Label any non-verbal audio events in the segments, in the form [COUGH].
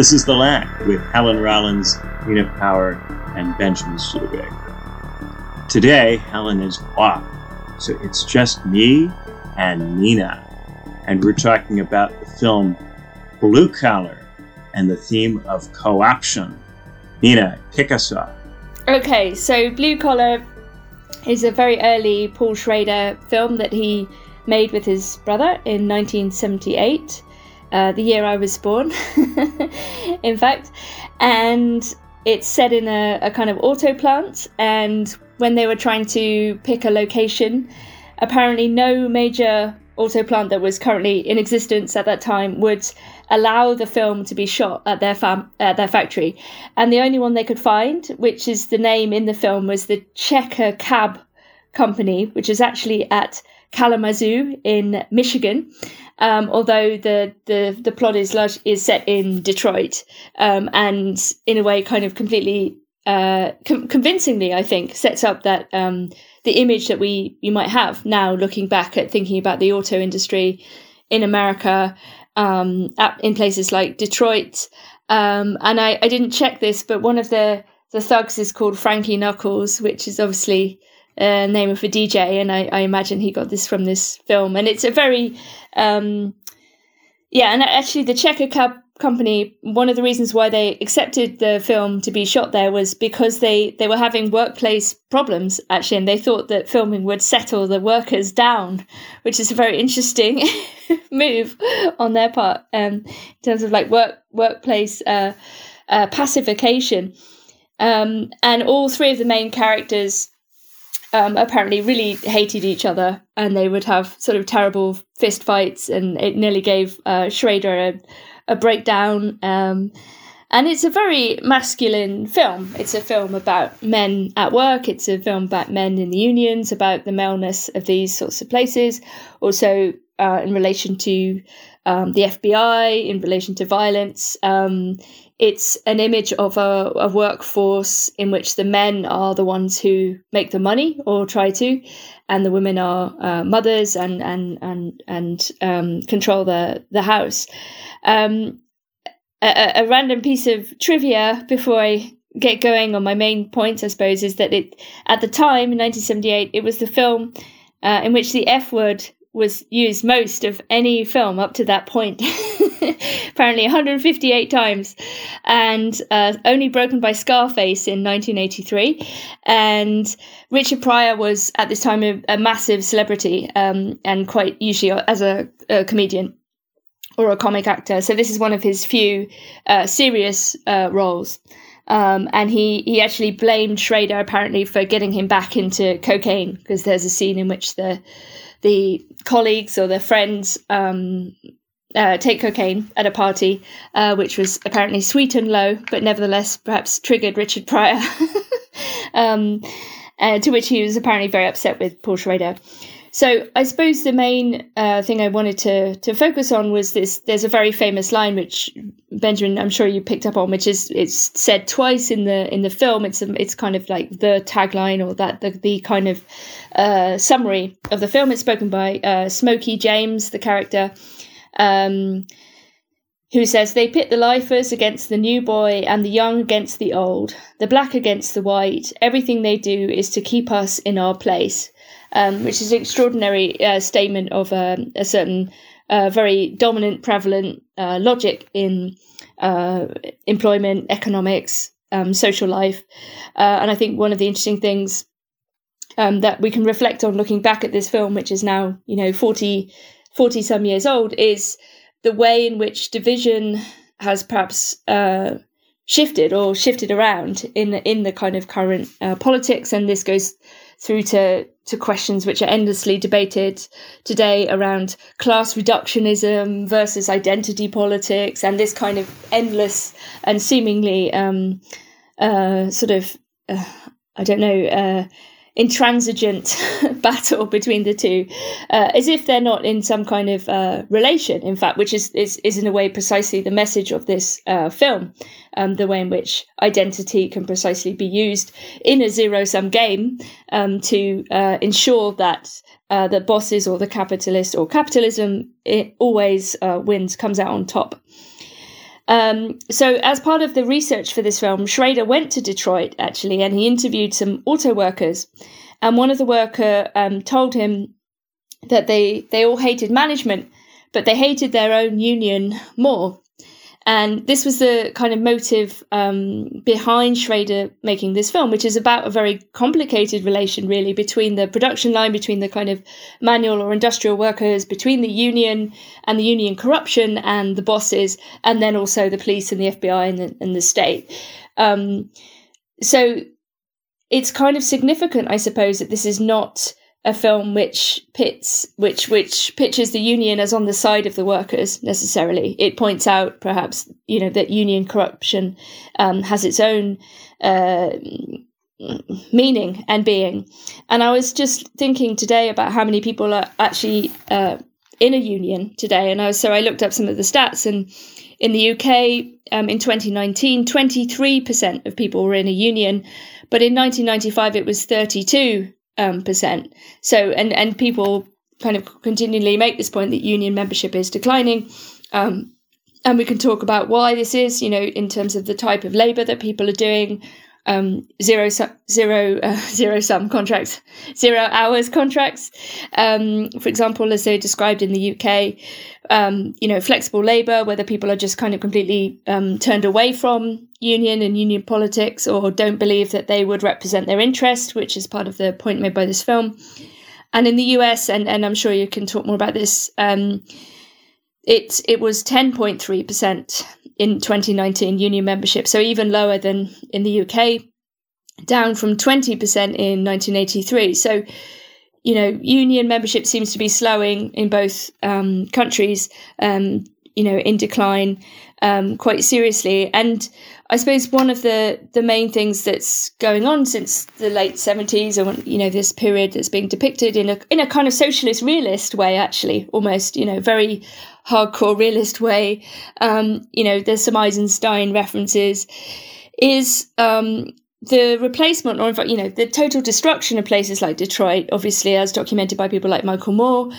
This is The Lack with Helen Rollins, Nina Power, and Benjamin Studebaker. Today, Helen is off, so it's just me and Nina, and we're talking about the film Blue Collar and the theme of co-option. Nina, kick us off. Okay, so Blue Collar is a very early Paul Schrader film that he made with his brother in 1978, uh, the year I was born, [LAUGHS] in fact. And it's set in a, a kind of auto plant. And when they were trying to pick a location, apparently no major auto plant that was currently in existence at that time would allow the film to be shot at their fam- at their factory, and the only one they could find, which is the name in the film, was the Checker Cab Company, which is actually at Kalamazoo in Michigan. Um, although the, the the plot is large, is set in Detroit, um, and in a way, kind of completely uh, com- convincingly, I think, sets up that um, the image that we you might have now looking back at thinking about the auto industry in America um, at, in places like Detroit. Um, and I, I didn't check this, but one of the the thugs is called Frankie Knuckles, which is obviously a name of a DJ, and I, I imagine he got this from this film. And it's a very um, yeah, and actually the Checker Cab company one of the reasons why they accepted the film to be shot there was because they they were having workplace problems actually and they thought that filming would settle the workers down which is a very interesting [LAUGHS] move on their part um, in terms of like work workplace uh, uh, pacification um, and all three of the main characters um, apparently really hated each other and they would have sort of terrible fist fights and it nearly gave uh, Schrader a, a breakdown. Um, and it's a very masculine film. It's a film about men at work. It's a film about men in the unions, about the maleness of these sorts of places. Also, uh, in relation to um, the FBI, in relation to violence. Um, it's an image of a, a, workforce in which the men are the ones who make the money or try to, and the women are uh, mothers and and and and um, control the the house. Um, a, a, random piece of trivia before I get going on my main point, I suppose, is that it at the time in 1978 it was the film uh, in which the F word was used most of any film up to that point. [LAUGHS] Apparently, 158 times, and uh, only broken by Scarface in 1983. And Richard Pryor was at this time a, a massive celebrity, um, and quite usually as a, a, comedian or a comic actor. So this is one of his few uh, serious uh, roles. Um, and he, he actually blamed Schrader apparently for getting him back into cocaine because there's a scene in which the the colleagues or their friends um, uh, take cocaine at a party, uh, which was apparently sweet and low, but nevertheless perhaps triggered Richard Pryor, [LAUGHS] um, uh, to which he was apparently very upset with Paul Schrader. So I suppose the main uh, thing I wanted to to focus on was this. There's a very famous line which Benjamin, I'm sure you picked up on, which is it's said twice in the in the film. It's a, it's kind of like the tagline or that the the kind of uh, summary of the film. It's spoken by uh, Smokey James, the character. Um, who says they pit the lifers against the new boy and the young against the old, the black against the white. Everything they do is to keep us in our place um, which is an extraordinary uh, statement of um, a certain uh, very dominant, prevalent uh, logic in uh, employment, economics, um, social life. Uh, and I think one of the interesting things um, that we can reflect on looking back at this film, which is now, you know, 40, 40 some years old, is the way in which division has perhaps uh, shifted or shifted around in in the kind of current uh, politics, and this goes through to to questions which are endlessly debated today around class reductionism versus identity politics, and this kind of endless and seemingly um, uh, sort of uh, I don't know uh, intransigent [LAUGHS] battle between the two, uh, as if they're not in some kind of uh, relation. In fact, which is, is is in a way precisely the message of this uh, film, um, the way in which identity can precisely be used in a zero sum game um, to uh, ensure that. Uh, the bosses or the capitalist or capitalism it always uh, wins comes out on top Um, so, as part of the research for this film, Schrader went to Detroit actually, and he interviewed some auto workers. And one of the worker um, told him that they they all hated management, but they hated their own union more. And this was the kind of motive um, behind Schrader making this film, which is about a very complicated relation, really, between the production line, between the kind of manual or industrial workers, between the union and the union corruption and the bosses, and then also the police and the FBI and the, and the state. Um, so it's kind of significant, I suppose, that this is not a film which pits which which pitches the union as on the side of the workers necessarily. It points out perhaps you know that union corruption um, has its own uh, meaning and being. And I was just thinking today about how many people are actually uh, in a union today, and I was, so I looked up some of the stats and. In the UK, um, in 2019, 23% of people were in a union, but in 1995 it was 32 um, percent. So, and and people kind of continually make this point that union membership is declining. Um, and we can talk about why this is, you know, in terms of the type of labour that people are doing, um, zero zero [LAUGHS] uh, zero sum contracts, zero hours contracts, um, for example, as they described in the UK. Um, you know, flexible labour, whether people are just kind of completely um, turned away from union and union politics, or don't believe that they would represent their interest, which is part of the point made by this film. And in the US, and and I'm sure you can talk more about this. Um, it it was ten point three percent in 2019 union membership, so even lower than in the UK, down from 20% in 1983. So, you know, union membership seems to be slowing in both um, countries, um, you know, in decline um, quite seriously. And I suppose one of the, the main things that's going on since the late 70s, or, you know, this period that's being depicted in a, in a kind of socialist realist way, actually, almost, you know, very hardcore realist way. Um, you know, there's some Eisenstein references. Is um, the replacement, or in fact, you know, the total destruction of places like Detroit, obviously, as documented by people like Michael Moore.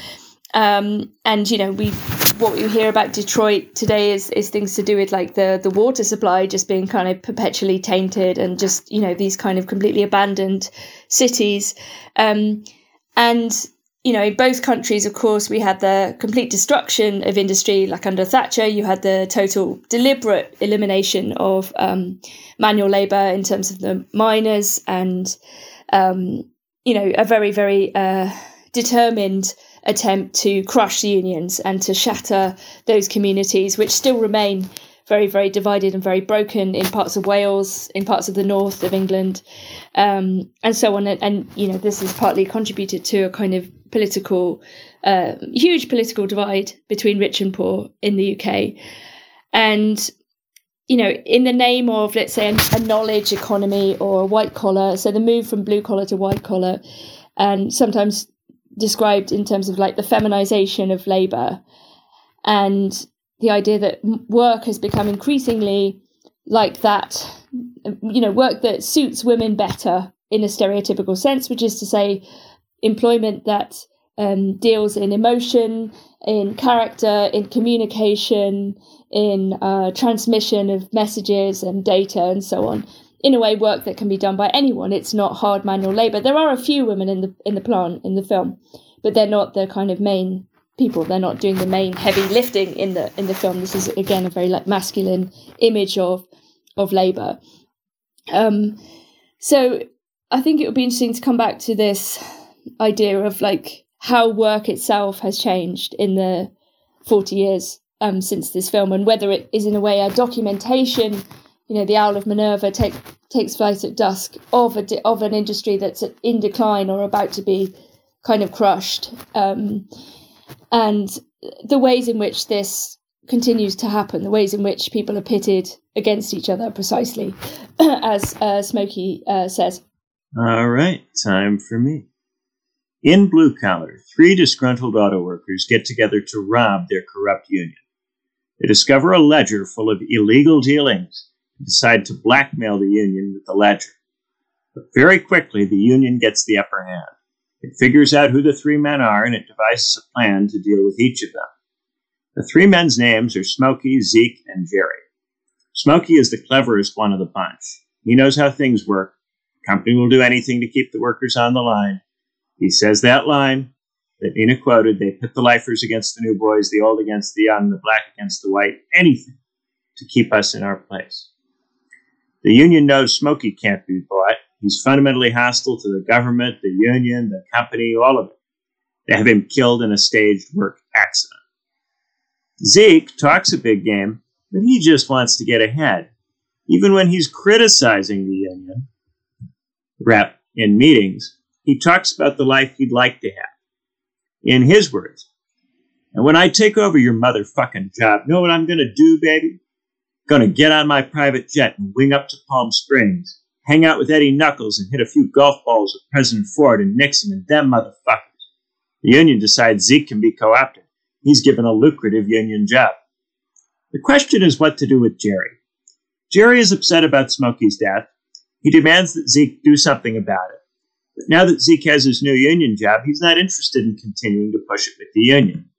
Um, and you know, we what you hear about Detroit today is is things to do with like the the water supply just being kind of perpetually tainted, and just you know these kind of completely abandoned cities. Um, and you know, in both countries, of course, we had the complete destruction of industry. Like under Thatcher, you had the total deliberate elimination of um, manual labour in terms of the miners, and um, you know, a very, very uh, determined attempt to crush the unions and to shatter those communities, which still remain very, very divided and very broken in parts of Wales, in parts of the north of England, um, and so on. And, and, you know, this has partly contributed to a kind of political, uh, huge political divide between rich and poor in the UK. And, you know, in the name of, let's say, a, a knowledge economy or a white collar, so the move from blue collar to white collar, and sometimes described in terms of like the feminization of labor and the idea that work has become increasingly like that, you know, work that suits women better in a stereotypical sense, which is to say, employment that um, deals in emotion, in character, in communication, in uh, transmission of messages and data and so on. In a way, work that can be done by anyone. It's not hard manual labor. There are a few women in the in the plant in the film, but they're not the kind of main people. They're not doing the main heavy lifting in the in the film. This is again a very like masculine image of of labor. Um, so I think it would be interesting to come back to this idea of like how work itself has changed in the 40 years um, since this film and whether it is in a way a documentation you know the owl of minerva take, takes flight at dusk of a of an industry that's in decline or about to be kind of crushed. Um, and the ways in which this continues to happen the ways in which people are pitted against each other precisely [CLEARS THROAT] as uh, smokey uh, says. All right time for me. In Blue Collar, three disgruntled auto workers get together to rob their corrupt union. They discover a ledger full of illegal dealings decide to blackmail the union with the ledger. But very quickly, the union gets the upper hand. It figures out who the three men are and it devises a plan to deal with each of them. The three men's names are Smokey, Zeke, and Jerry. Smokey is the cleverest one of the bunch. He knows how things work. The Company will do anything to keep the workers on the line. He says that line that Nina quoted they pit the lifers against the new boys, the old against the young, the black against the white, anything to keep us in our place. The union knows Smokey can't be bought. He's fundamentally hostile to the government, the union, the company, all of it. They have him killed in a staged work accident. Zeke talks a big game, but he just wants to get ahead. Even when he's criticizing the union rep in meetings, he talks about the life he'd like to have. In his words, and when I take over your motherfucking job, know what I'm gonna do, baby? Gonna get on my private jet and wing up to Palm Springs, hang out with Eddie Knuckles and hit a few golf balls with President Ford and Nixon and them motherfuckers. The union decides Zeke can be co opted. He's given a lucrative union job. The question is what to do with Jerry. Jerry is upset about Smokey's death. He demands that Zeke do something about it. But now that Zeke has his new union job, he's not interested in continuing to push it with the union.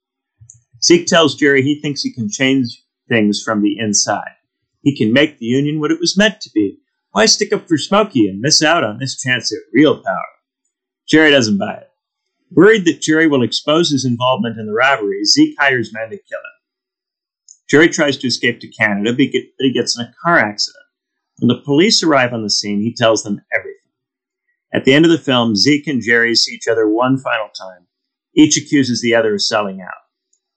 Zeke tells Jerry he thinks he can change things from the inside. He can make the union what it was meant to be. Why stick up for Smokey and miss out on this chance at real power? Jerry doesn't buy it. Worried that Jerry will expose his involvement in the robbery, Zeke hires men to kill him. Jerry tries to escape to Canada, but he gets in a car accident. When the police arrive on the scene, he tells them everything. At the end of the film, Zeke and Jerry see each other one final time. Each accuses the other of selling out.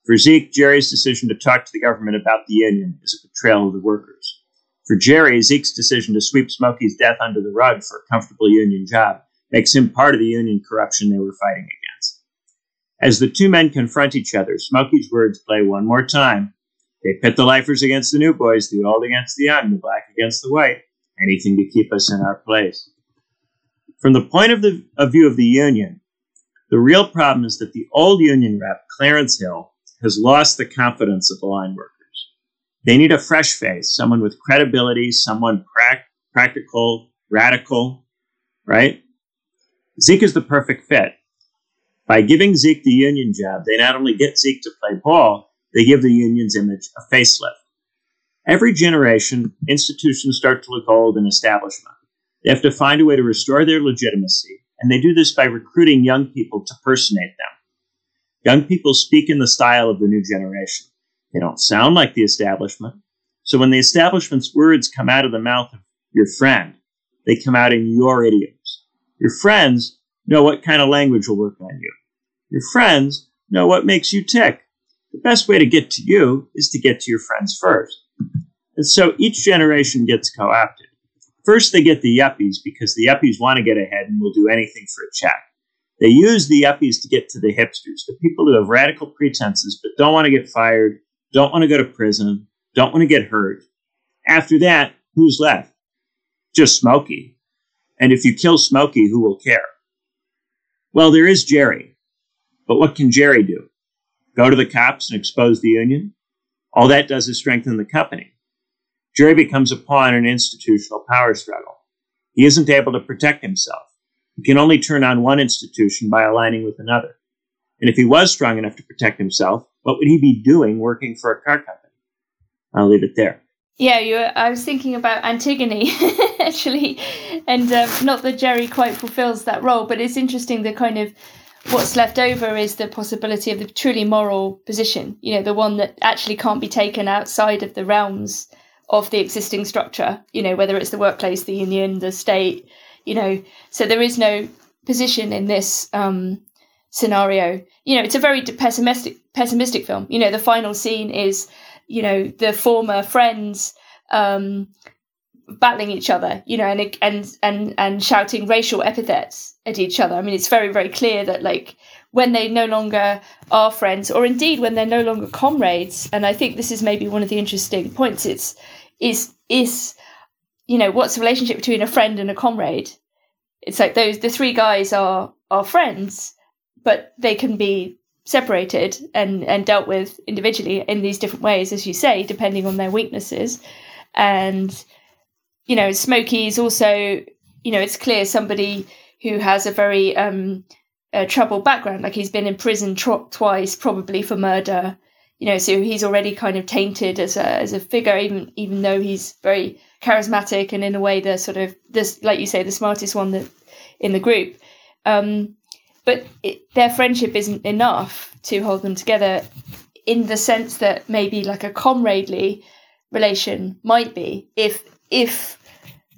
For Zeke, Jerry's decision to talk to the government about the union is a betrayal of the workers. For Jerry, Zeke's decision to sweep Smokey's death under the rug for a comfortable union job makes him part of the union corruption they were fighting against. As the two men confront each other, Smokey's words play one more time. They pit the lifers against the new boys, the old against the young, the black against the white, anything to keep us in our place. From the point of, the, of view of the union, the real problem is that the old union rep, Clarence Hill, has lost the confidence of the line workers. They need a fresh face, someone with credibility, someone pra- practical, radical, right? Zeke is the perfect fit. By giving Zeke the union job, they not only get Zeke to play ball, they give the union's image a facelift. Every generation, institutions start to look old and establishment. They have to find a way to restore their legitimacy, and they do this by recruiting young people to personate them. Young people speak in the style of the new generation. They don't sound like the establishment. So when the establishment's words come out of the mouth of your friend, they come out in your idioms. Your friends know what kind of language will work on you. Your friends know what makes you tick. The best way to get to you is to get to your friends first. And so each generation gets co opted. First, they get the yuppies because the yuppies want to get ahead and will do anything for a check. They use the yuppies to get to the hipsters, the people who have radical pretenses but don't want to get fired, don't want to go to prison, don't want to get hurt. After that, who's left? Just Smokey. And if you kill Smokey, who will care? Well, there is Jerry. But what can Jerry do? Go to the cops and expose the union? All that does is strengthen the company. Jerry becomes a pawn in an institutional power struggle. He isn't able to protect himself. He can only turn on one institution by aligning with another. And if he was strong enough to protect himself, what would he be doing working for a car company? I'll leave it there. Yeah, you. I was thinking about Antigone [LAUGHS] actually, and um, not that Jerry quite fulfills that role, but it's interesting the kind of what's left over is the possibility of the truly moral position. You know, the one that actually can't be taken outside of the realms of the existing structure. You know, whether it's the workplace, the union, the state, you know so there is no position in this um, scenario you know it's a very pessimistic pessimistic film you know the final scene is you know the former friends um, battling each other you know and and and and shouting racial epithets at each other i mean it's very very clear that like when they no longer are friends or indeed when they're no longer comrades and i think this is maybe one of the interesting points it's is is you know, what's the relationship between a friend and a comrade? It's like those the three guys are are friends, but they can be separated and and dealt with individually in these different ways, as you say, depending on their weaknesses. And you know, Smokey is also, you know, it's clear somebody who has a very um, troubled background. Like he's been in prison tr- twice, probably for murder. you know, so he's already kind of tainted as a as a figure, even even though he's very charismatic and in a way the sort of this, like you say, the smartest one that in the group. Um, but it, their friendship isn't enough to hold them together in the sense that maybe like a comradely relation might be if if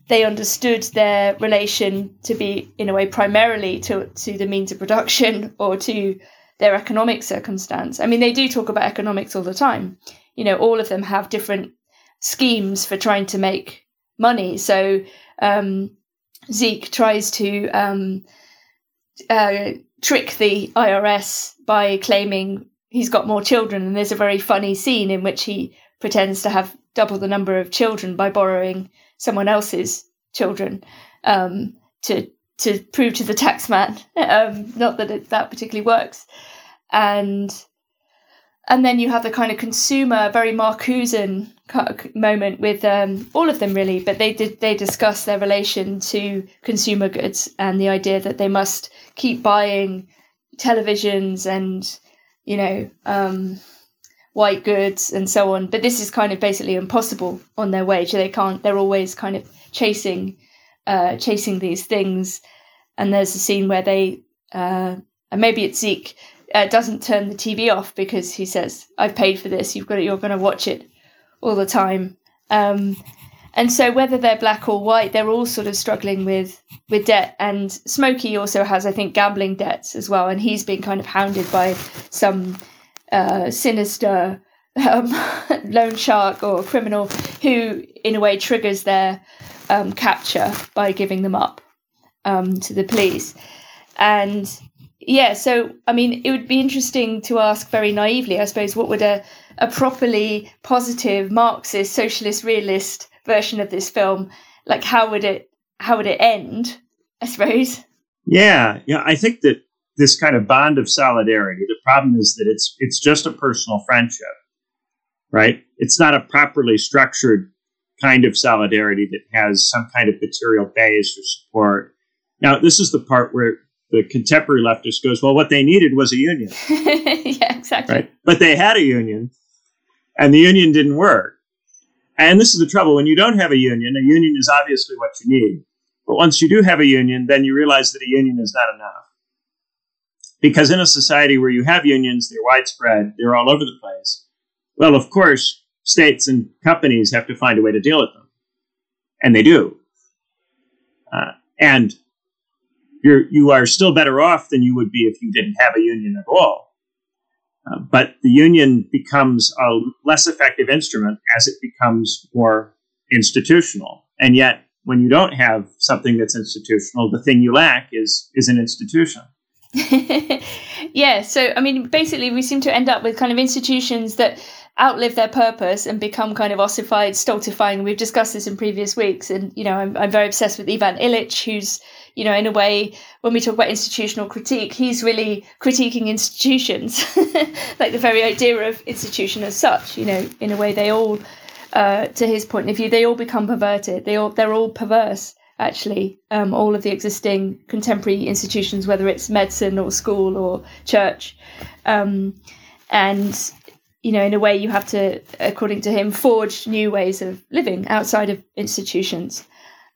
they understood their relation to be in a way primarily to to the means of production [LAUGHS] or to their economic circumstance. I mean, they do talk about economics all the time. You know, all of them have different schemes for trying to make money. So um, Zeke tries to um, uh, trick the IRS by claiming he's got more children, and there's a very funny scene in which he pretends to have double the number of children by borrowing someone else's children um, to to prove to the taxman. [LAUGHS] Um, not that it, that particularly works, and and then you have the kind of consumer, very Marcusean moment with um, all of them really, but they did they discuss their relation to consumer goods and the idea that they must keep buying televisions and you know um, white goods and so on. But this is kind of basically impossible on their wage. They can't. They're always kind of chasing uh, chasing these things. And there's a scene where they uh, and maybe it's Zeke uh, doesn't turn the TV off because he says, "I've paid for this. You've got it. You're going to watch it all the time." Um, and so, whether they're black or white, they're all sort of struggling with with debt. And Smokey also has, I think, gambling debts as well. And he's been kind of hounded by some uh, sinister um, [LAUGHS] loan shark or criminal who, in a way, triggers their um, capture by giving them up um, to the police. And yeah, so I mean, it would be interesting to ask very naively, I suppose, what would a, a properly positive Marxist, socialist, realist version of this film like? How would it how would it end? I suppose. Yeah, yeah. I think that this kind of bond of solidarity. The problem is that it's it's just a personal friendship, right? It's not a properly structured kind of solidarity that has some kind of material base or support. Now, this is the part where the contemporary leftist goes, well, what they needed was a union. [LAUGHS] yeah, exactly. Right? But they had a union, and the union didn't work. And this is the trouble when you don't have a union, a union is obviously what you need. But once you do have a union, then you realize that a union is not enough. Because in a society where you have unions, they're widespread, they're all over the place. Well, of course, states and companies have to find a way to deal with them. And they do. Uh, and you're you are still better off than you would be if you didn't have a union at all. Uh, but the union becomes a less effective instrument as it becomes more institutional. And yet, when you don't have something that's institutional, the thing you lack is is an institution. [LAUGHS] yeah. So, I mean, basically, we seem to end up with kind of institutions that outlive their purpose and become kind of ossified, stultifying. We've discussed this in previous weeks, and you know, I'm, I'm very obsessed with Ivan Illich, who's you know, in a way, when we talk about institutional critique, he's really critiquing institutions, [LAUGHS] like the very idea of institution as such. You know, in a way, they all, uh, to his point of view, they all become perverted. They all they're all perverse. Actually, um, all of the existing contemporary institutions, whether it's medicine or school or church, um, and you know, in a way, you have to, according to him, forge new ways of living outside of institutions,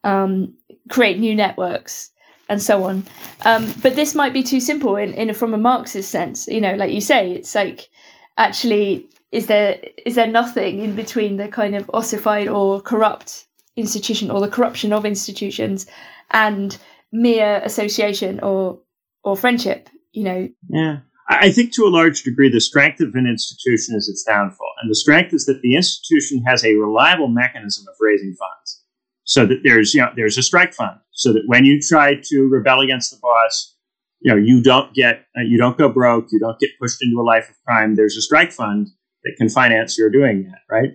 um, create new networks, and so on. Um, but this might be too simple in, in from a Marxist sense. You know, like you say, it's like actually is there is there nothing in between the kind of ossified or corrupt institution or the corruption of institutions and mere association or or friendship you know yeah i think to a large degree the strength of an institution is its downfall and the strength is that the institution has a reliable mechanism of raising funds so that there's you know there's a strike fund. So that when you try to rebel against the boss you know you don't get uh, you don't go broke you don't get pushed into a life of crime. There's a strike fund that can finance your doing that right?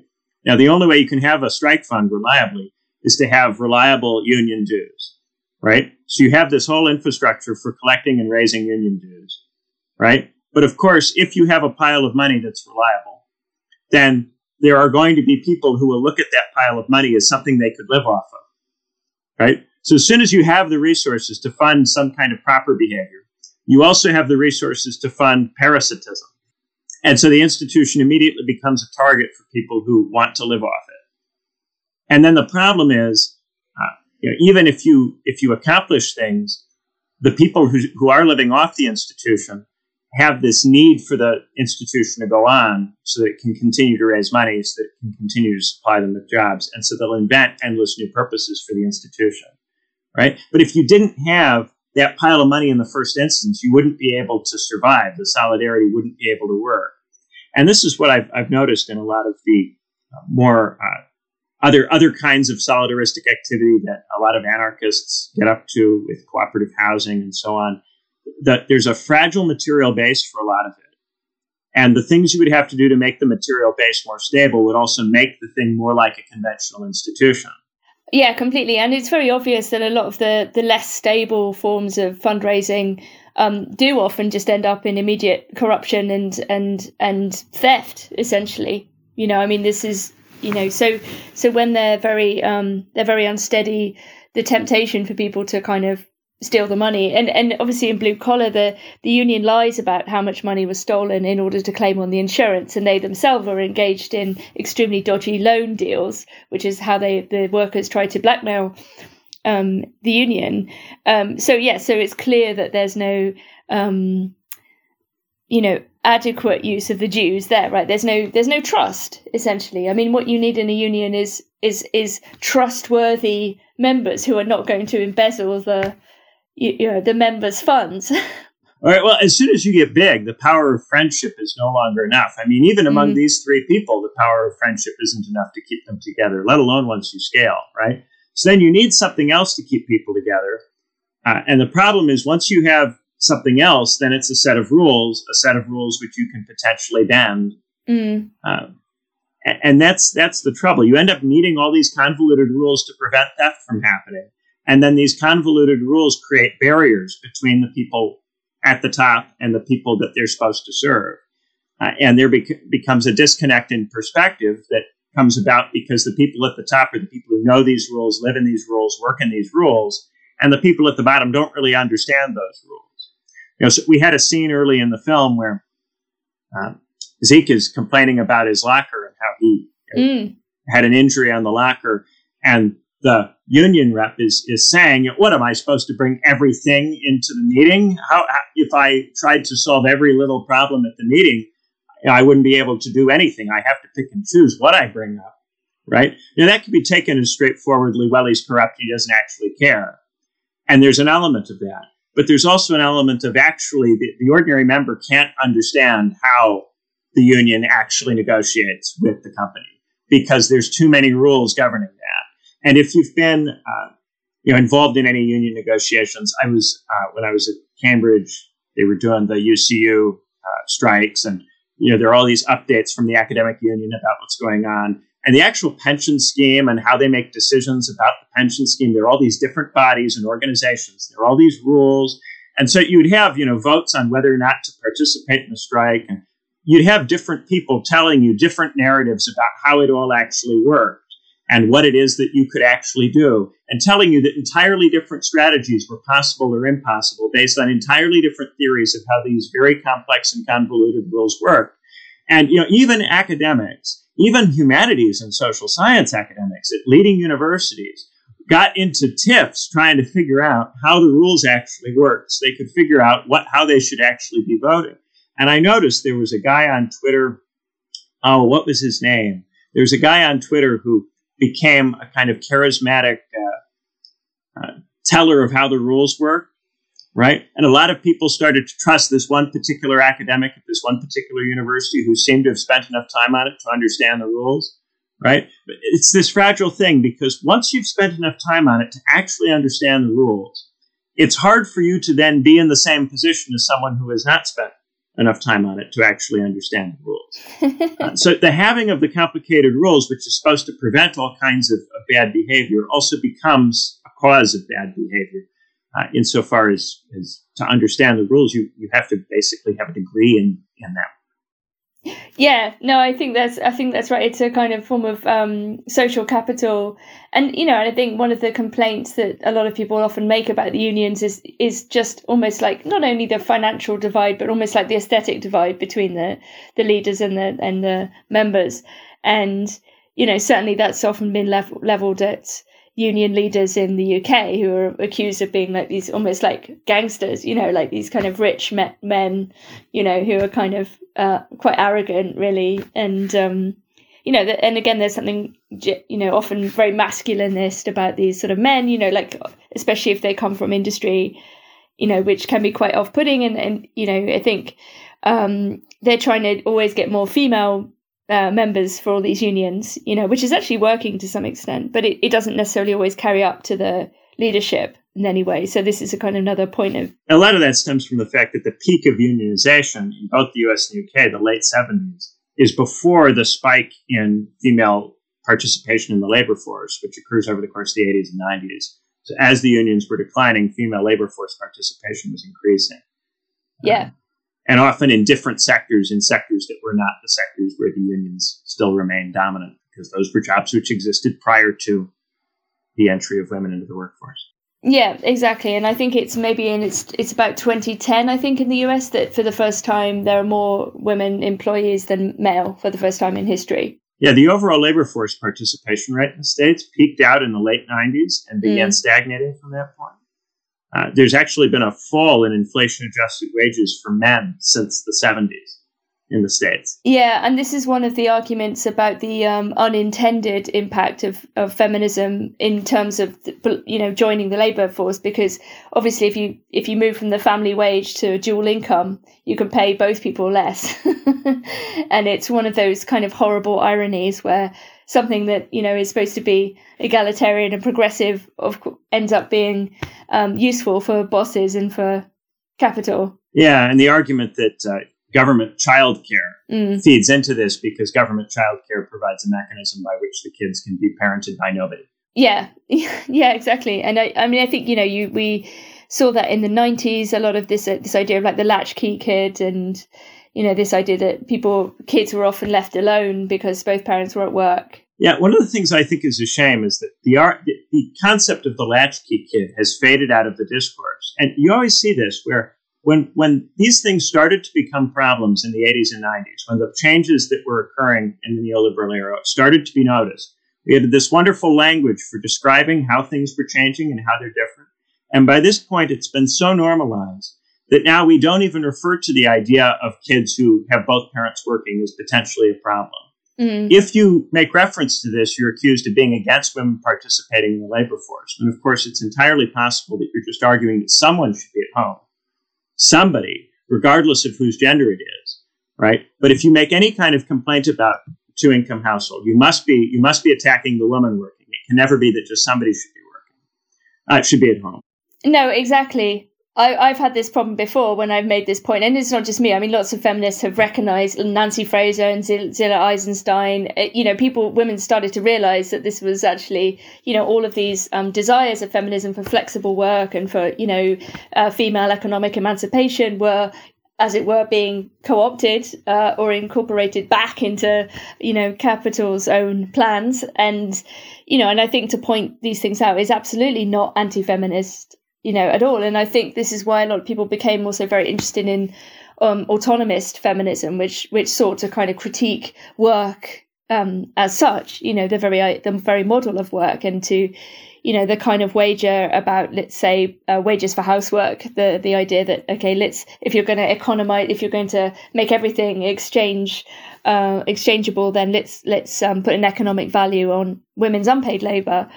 Now the only way you can have a strike fund reliably is to have reliable union dues right? So you have this whole infrastructure for collecting and raising union dues right? But of course if you have a pile of money that's reliable then there are going to be people who will look at that pile of money as something they could live off of. Right? So as soon as you have the resources to fund some kind of proper behavior, you also have the resources to fund parasitism. And so the institution immediately becomes a target for people who want to live off it. And then the problem is, uh, you know, even if you if you accomplish things, the people who, who are living off the institution have this need for the institution to go on so that it can continue to raise money, so that it can continue to supply them with jobs. And so they'll invent endless new purposes for the institution, right? But if you didn't have that pile of money in the first instance, you wouldn't be able to survive. The solidarity wouldn't be able to work. And this is what I've, I've noticed in a lot of the uh, more uh, other other kinds of solidaristic activity that a lot of anarchists get up to with cooperative housing and so on that there's a fragile material base for a lot of it. And the things you would have to do to make the material base more stable would also make the thing more like a conventional institution. Yeah, completely. And it's very obvious that a lot of the, the less stable forms of fundraising um, do often just end up in immediate corruption and and and theft, essentially. You know, I mean, this is you know, so so when they're very um, they're very unsteady, the temptation for people to kind of steal the money. And and obviously in blue collar, the the union lies about how much money was stolen in order to claim on the insurance, and they themselves are engaged in extremely dodgy loan deals, which is how they the workers try to blackmail um, the union. Um, so yeah, so it's clear that there's no um, you know adequate use of the dues there right there's no there's no trust essentially i mean what you need in a union is is is trustworthy members who are not going to embezzle the you, you know the members' funds. [LAUGHS] All right. Well, as soon as you get big, the power of friendship is no longer enough. I mean, even among mm. these three people, the power of friendship isn't enough to keep them together, let alone once you scale, right? So then you need something else to keep people together. Uh, and the problem is, once you have something else, then it's a set of rules, a set of rules which you can potentially bend. Mm. Uh, and that's that's the trouble. You end up needing all these convoluted rules to prevent theft from happening. And then these convoluted rules create barriers between the people at the top and the people that they're supposed to serve. Uh, and there bec- becomes a disconnect in perspective that comes about because the people at the top are the people who know these rules, live in these rules, work in these rules, and the people at the bottom don't really understand those rules. You know, so we had a scene early in the film where uh, Zeke is complaining about his locker and how he mm. had an injury on the locker, and the union rep is is saying, "What am I supposed to bring everything into the meeting? How, if I tried to solve every little problem at the meeting, I wouldn't be able to do anything. I have to pick and choose what I bring up." Right? Now that can be taken as straightforwardly. Well, he's corrupt. He doesn't actually care, and there's an element of that. But there's also an element of actually the, the ordinary member can't understand how the union actually negotiates with the company because there's too many rules governing that. And if you've been, uh, you know, involved in any union negotiations, I was uh, when I was at Cambridge. They were doing the UCU uh, strikes, and you know there are all these updates from the academic union about what's going on, and the actual pension scheme and how they make decisions about the pension scheme. There are all these different bodies and organizations. There are all these rules, and so you'd have you know votes on whether or not to participate in the strike, and you'd have different people telling you different narratives about how it all actually worked and what it is that you could actually do, and telling you that entirely different strategies were possible or impossible based on entirely different theories of how these very complex and convoluted rules work. And you know, even academics, even humanities and social science academics at leading universities got into tiffs trying to figure out how the rules actually worked so they could figure out what how they should actually be voting. And I noticed there was a guy on Twitter. Oh, what was his name? There's a guy on Twitter who became a kind of charismatic uh, uh, teller of how the rules were, right? And a lot of people started to trust this one particular academic at this one particular university who seemed to have spent enough time on it to understand the rules, right? But it's this fragile thing because once you've spent enough time on it to actually understand the rules, it's hard for you to then be in the same position as someone who has not spent enough time on it to actually understand the rules. uh, so the having of the complicated rules, which is supposed to prevent all kinds of, of bad behavior, also becomes a cause of bad behavior. Uh, insofar as, as to understand the rules, you, you have to basically have a degree in, in them. Yeah, no, I think that's I think that's right. It's a kind of form of um, social capital, and you know, and I think one of the complaints that a lot of people often make about the unions is is just almost like not only the financial divide, but almost like the aesthetic divide between the the leaders and the and the members, and you know, certainly that's often been level, leveled at union leaders in the UK who are accused of being like these almost like gangsters, you know, like these kind of rich men, you know, who are kind of uh, quite arrogant, really, and um, you know, and again, there's something you know often very masculinist about these sort of men, you know, like especially if they come from industry, you know, which can be quite off-putting, and and you know, I think um, they're trying to always get more female uh, members for all these unions, you know, which is actually working to some extent, but it, it doesn't necessarily always carry up to the leadership in any way. So this is a kind of another point of. A lot of that stems from the fact that the peak of unionization in both the US and UK, the late 70s, is before the spike in female participation in the labor force, which occurs over the course of the 80s and 90s. So as the unions were declining, female labor force participation was increasing. Yeah. Um, and often in different sectors, in sectors that were not the sectors where the unions still remained dominant, because those were jobs which existed prior to the entry of women into the workforce. Yeah, exactly. And I think it's maybe in it's it's about 2010 I think in the US that for the first time there are more women employees than male for the first time in history. Yeah, the overall labor force participation rate in the states peaked out in the late 90s and began mm. stagnating from that point. Uh, there's actually been a fall in inflation adjusted wages for men since the 70s in the states. Yeah, and this is one of the arguments about the um, unintended impact of, of feminism in terms of you know joining the labor force because obviously if you if you move from the family wage to dual income you can pay both people less [LAUGHS] and it's one of those kind of horrible ironies where something that you know is supposed to be egalitarian and progressive of ends up being um, useful for bosses and for capital. Yeah, and the argument that uh, government childcare mm. feeds into this because government childcare provides a mechanism by which the kids can be parented by nobody. Yeah, [LAUGHS] yeah, exactly. And I, I mean, I think you know, you we saw that in the '90s. A lot of this, uh, this idea of like the latchkey kid, and you know, this idea that people, kids, were often left alone because both parents were at work. Yeah, one of the things I think is a shame is that the art, the concept of the latchkey kid has faded out of the discourse, and you always see this where when when these things started to become problems in the 80s and 90s, when the changes that were occurring in the neoliberal era started to be noticed, we had this wonderful language for describing how things were changing and how they're different. And by this point, it's been so normalized that now we don't even refer to the idea of kids who have both parents working as potentially a problem. Mm. If you make reference to this, you're accused of being against women participating in the labor force. And of course, it's entirely possible that you're just arguing that someone should be at home somebody, regardless of whose gender it is, right? But if you make any kind of complaint about two income household, you must be you must be attacking the woman working. It can never be that just somebody should be working. Uh, it should be at home. No, exactly. I, have had this problem before when I've made this point, and it's not just me. I mean, lots of feminists have recognised Nancy Fraser and Zillah Eisenstein. Uh, you know, people, women started to realise that this was actually, you know, all of these um, desires of feminism for flexible work and for, you know, uh, female economic emancipation were, as it were, being co-opted uh, or incorporated back into, you know, capital's own plans. And, you know, and I think to point these things out is absolutely not anti-feminist you know, at all. And I think this is why a lot of people became also very interested in um, autonomist feminism, which which sought to kind of critique work um, as such. You know, the very the very model of work, and to you know the kind of wager about let's say uh, wages for housework the the idea that okay let's if you're going to economize if you're going to make everything exchange uh, exchangeable then let's let's um, put an economic value on women's unpaid labor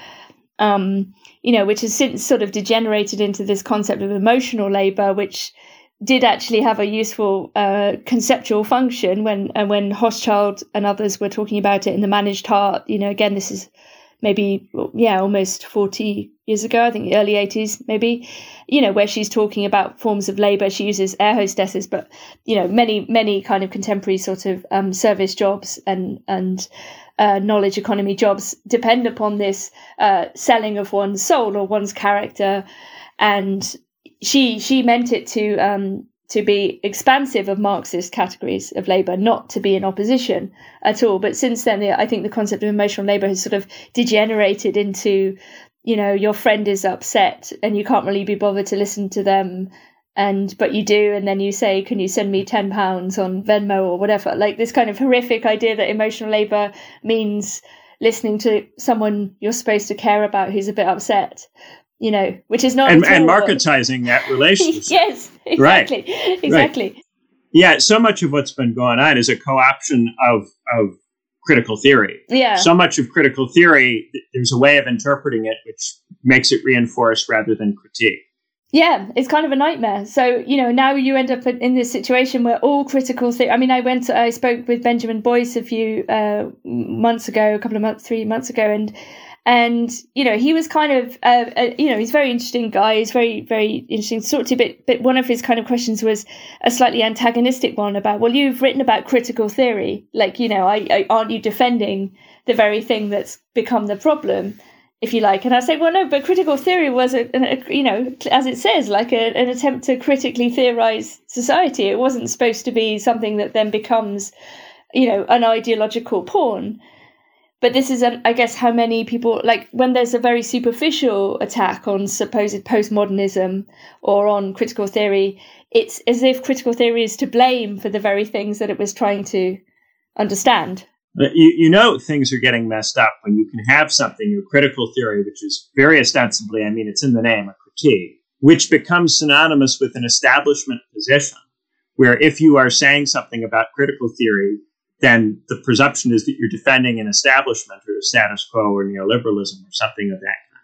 um, you know, which has since sort of degenerated into this concept of emotional labor, which did actually have a useful uh, conceptual function when uh, when Hochschild and others were talking about it in the managed heart. You know, again, this is maybe yeah, almost forty years ago. I think early eighties, maybe. You know, where she's talking about forms of labour. She uses air hostesses, but you know, many many kind of contemporary sort of um, service jobs and and uh, knowledge economy jobs depend upon this uh, selling of one's soul or one's character, and she she meant it to um, to be expansive of Marxist categories of labour, not to be in opposition at all. But since then, the, I think the concept of emotional labour has sort of degenerated into, you know, your friend is upset and you can't really be bothered to listen to them and but you do and then you say can you send me 10 pounds on venmo or whatever? Like this kind of horrific idea that emotional labor means listening to someone you're supposed to care about who's a bit upset you know which is not and, and marketizing that relationship. [LAUGHS] Yes exactly right. exactly right. yeah so much of what's been going on is a co-option of of critical theory. Yeah. So much of critical theory there's a way of interpreting it which makes it reinforce rather than critique yeah, it's kind of a nightmare. So, you know, now you end up in this situation where all critical theory. I mean, I went, I spoke with Benjamin Boyce a few uh, months ago, a couple of months, three months ago, and and you know he was kind of uh, uh, you know he's a very interesting guy he's very very interesting to talk to but but one of his kind of questions was a slightly antagonistic one about well you've written about critical theory like you know I, I aren't you defending the very thing that's become the problem if you like. And I say, well, no, but critical theory was, a, a you know, as it says, like a, an attempt to critically theorize society. It wasn't supposed to be something that then becomes, you know, an ideological pawn. But this is, I guess, how many people like when there's a very superficial attack on supposed postmodernism or on critical theory. It's as if critical theory is to blame for the very things that it was trying to understand. You, you know things are getting messed up when you can have something, your critical theory, which is very ostensibly, I mean, it's in the name, a critique, which becomes synonymous with an establishment position, where if you are saying something about critical theory, then the presumption is that you're defending an establishment or a status quo or neoliberalism or something of that kind.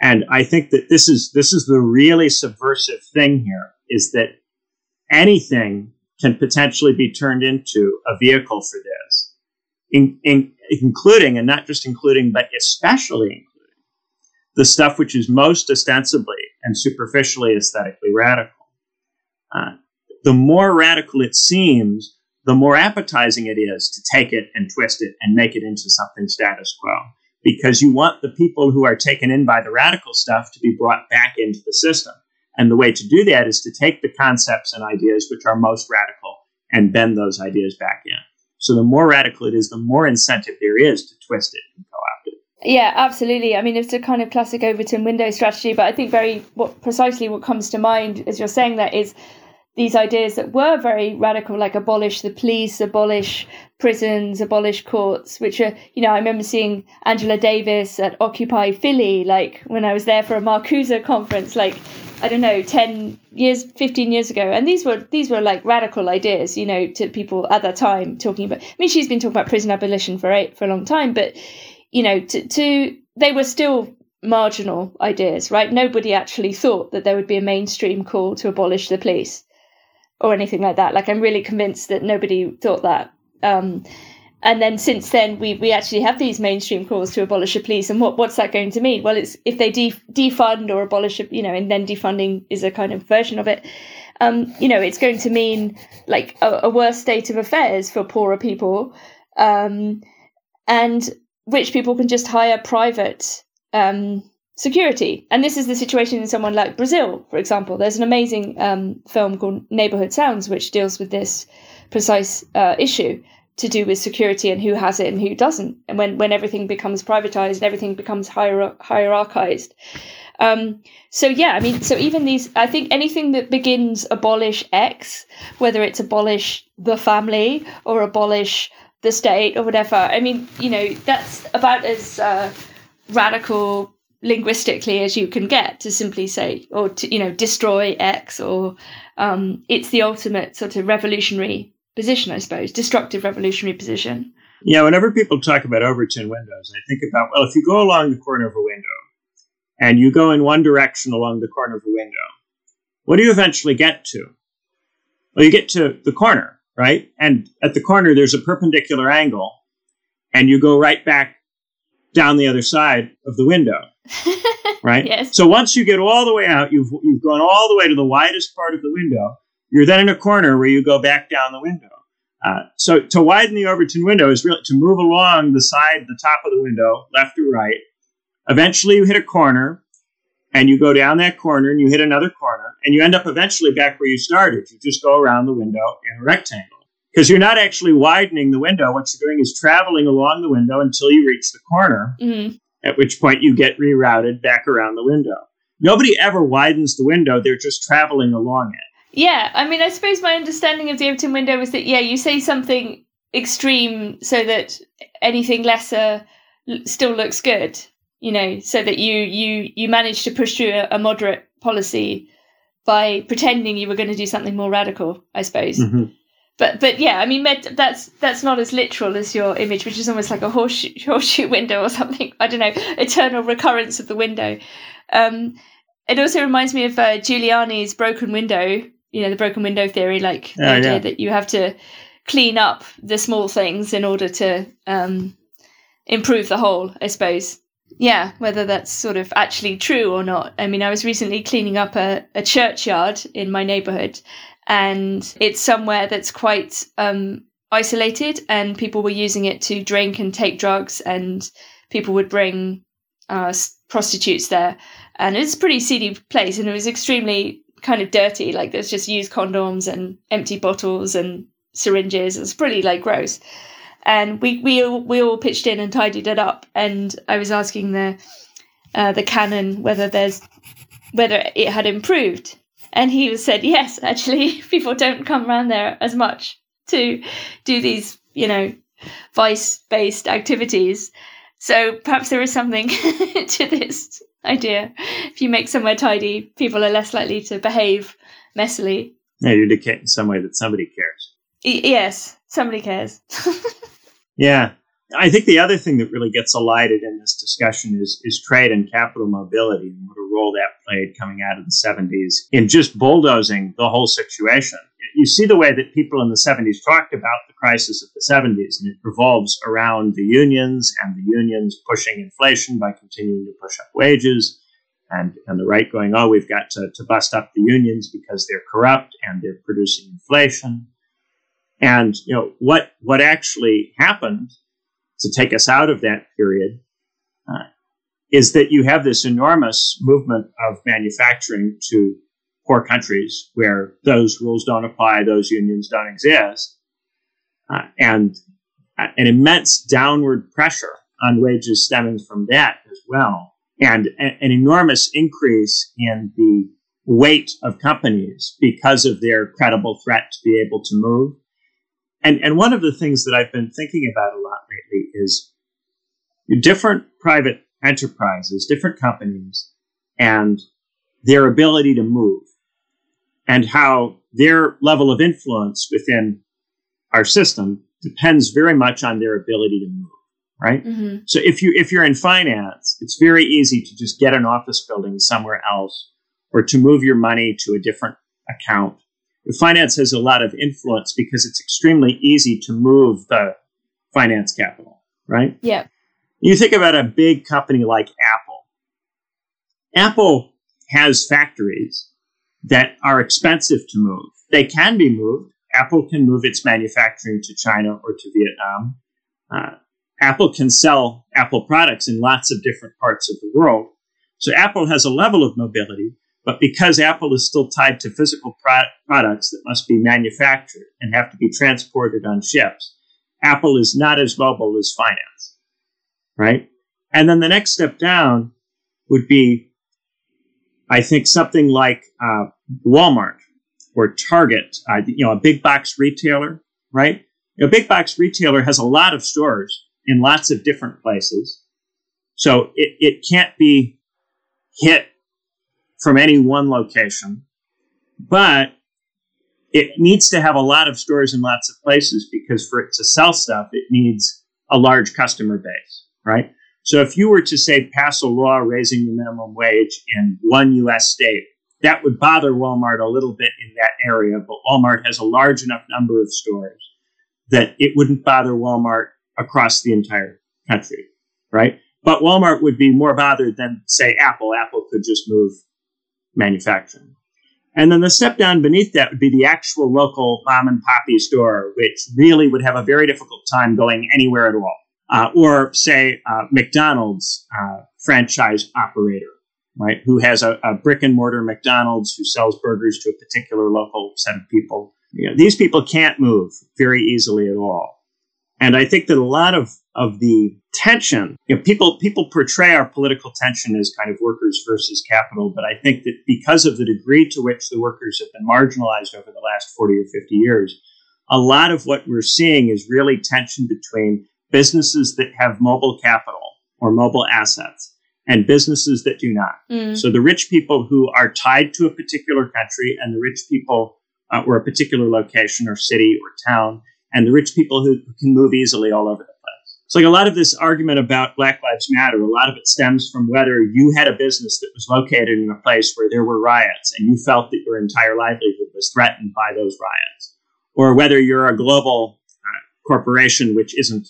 And I think that this is this is the really subversive thing here is that anything can potentially be turned into a vehicle for this in, in, including, and not just including, but especially including, the stuff which is most ostensibly and superficially aesthetically radical. Uh, the more radical it seems, the more appetizing it is to take it and twist it and make it into something status quo. Because you want the people who are taken in by the radical stuff to be brought back into the system. And the way to do that is to take the concepts and ideas which are most radical and bend those ideas back in. So the more radical it is, the more incentive there is to twist it and co-opt it. Yeah, absolutely. I mean, it's a kind of classic Overton window strategy, but I think very what precisely what comes to mind as you're saying that is these ideas that were very radical, like abolish the police, abolish prisons, abolish courts, which are, you know, I remember seeing Angela Davis at Occupy Philly, like when I was there for a Marcuse conference, like I don't know, 10 years, 15 years ago. And these were these were like radical ideas, you know, to people at that time talking about I mean she's been talking about prison abolition for eight, for a long time, but you know, to, to they were still marginal ideas, right? Nobody actually thought that there would be a mainstream call to abolish the police or anything like that. Like I'm really convinced that nobody thought that. Um, and then since then we, we actually have these mainstream calls to abolish the police and what, what's that going to mean well it's if they def- defund or abolish you know and then defunding is a kind of version of it um, you know it's going to mean like a, a worse state of affairs for poorer people um, and rich people can just hire private um, security and this is the situation in someone like brazil for example there's an amazing um, film called Neighboring Sounds which deals with this precise uh, issue to do with security and who has it and who doesn't. And when, when everything becomes privatized and everything becomes hierar- hierarchized. Um, so yeah, I mean, so even these, I think anything that begins abolish X, whether it's abolish the family or abolish the state or whatever, I mean, you know, that's about as uh, radical linguistically as you can get to simply say or to you know destroy X or um, it's the ultimate sort of revolutionary position, I suppose, destructive revolutionary position. Yeah, whenever people talk about Overton windows, I think about, well, if you go along the corner of a window and you go in one direction along the corner of a window, what do you eventually get to? Well, you get to the corner, right? And at the corner, there's a perpendicular angle, and you go right back down the other side of the window, [LAUGHS] right? yes. So once you get all the way out, you've, you've gone all the way to the widest part of the window, you're then in a corner where you go back down the window. Uh, so to widen the Overton window is really to move along the side, the top of the window, left or right. Eventually, you hit a corner, and you go down that corner and you hit another corner and you end up eventually back where you started. You just go around the window in a rectangle because you're not actually widening the window. What you're doing is traveling along the window until you reach the corner, mm-hmm. At which point you get rerouted back around the window. Nobody ever widens the window, they're just traveling along it. Yeah, I mean, I suppose my understanding of the Overton window was that, yeah, you say something extreme so that anything lesser still looks good you know, so that you you you managed to push through a, a moderate policy by pretending you were going to do something more radical, I suppose. Mm-hmm. But but yeah, I mean that's that's not as literal as your image, which is almost like a horseshoe, [LAUGHS] horseshoe window or something. I don't know, eternal recurrence of the window. Um, it also reminds me of uh, Giuliani's broken window. You know, the broken window theory, like the oh, idea yeah. that you have to clean up the small things in order to um, improve the whole. I suppose yeah, whether that's sort of actually true or not. I mean, I was recently cleaning up a, a churchyard in my neighborhood, and it's somewhere that's quite um, isolated, and people were using it to drink and take drugs, and people would bring uh, prostitutes there. And it's a pretty seedy place, and it was extremely kind of dirty. Like there's just used condoms and empty bottles and syringes. It's pretty like gross and we we all, we all pitched in and tidied it up. And I was asking the uh, the canon whether there's whether it had improved, and he said yes. Actually, [LAUGHS] people don't come around there as much to do these, you know, vice based activities. So perhaps there is something [LAUGHS] to this idea. If you make somewhere tidy, people are less likely to behave messily. Yeah, you indicate in some way that somebody cares. Y- yes, somebody cares. [LAUGHS] Yeah. I think the other thing that really gets elided in this discussion is, is trade and capital mobility and what a role that played coming out of the 70s in just bulldozing the whole situation. You see the way that people in the 70s talked about the crisis of the 70s, and it revolves around the unions and the unions pushing inflation by continuing to push up wages, and, and the right going, oh, we've got to, to bust up the unions because they're corrupt and they're producing inflation. And you know what what actually happened to take us out of that period uh, is that you have this enormous movement of manufacturing to poor countries where those rules don't apply, those unions don't exist, uh, and uh, an immense downward pressure on wages stemming from that as well, and a- an enormous increase in the weight of companies because of their credible threat to be able to move and, and one of the things that I've been thinking about a lot lately is different private enterprises, different companies, and their ability to move, and how their level of influence within our system depends very much on their ability to move. Right. Mm-hmm. So if you if you're in finance, it's very easy to just get an office building somewhere else, or to move your money to a different account finance has a lot of influence because it's extremely easy to move the finance capital, right? Yeah. You think about a big company like Apple. Apple has factories that are expensive to move. They can be moved. Apple can move its manufacturing to China or to Vietnam. Uh, Apple can sell Apple products in lots of different parts of the world. So Apple has a level of mobility, but because Apple is still tied to physical pro- products that must be manufactured and have to be transported on ships, Apple is not as mobile as finance, right? And then the next step down would be, I think, something like uh, Walmart or Target, uh, you know, a big box retailer, right? A big box retailer has a lot of stores in lots of different places. So it, it can't be hit from any one location, but it needs to have a lot of stores in lots of places because for it to sell stuff, it needs a large customer base, right? So if you were to say pass a law raising the minimum wage in one US state, that would bother Walmart a little bit in that area, but Walmart has a large enough number of stores that it wouldn't bother Walmart across the entire country, right? But Walmart would be more bothered than, say, Apple. Apple could just move manufacturing. And then the step down beneath that would be the actual local mom and poppy store, which really would have a very difficult time going anywhere at all. Uh, or say uh, McDonald's uh, franchise operator, right? Who has a, a brick and mortar McDonald's who sells burgers to a particular local set of people. You know, these people can't move very easily at all. And I think that a lot of, of the tension, you know, people people portray our political tension as kind of workers versus capital, but I think that because of the degree to which the workers have been marginalized over the last 40 or 50 years, a lot of what we're seeing is really tension between businesses that have mobile capital or mobile assets and businesses that do not. Mm. So the rich people who are tied to a particular country and the rich people uh, or a particular location or city or town and the rich people who can move easily all over the place. So like a lot of this argument about Black Lives Matter, a lot of it stems from whether you had a business that was located in a place where there were riots and you felt that your entire livelihood was threatened by those riots, or whether you're a global uh, corporation which isn't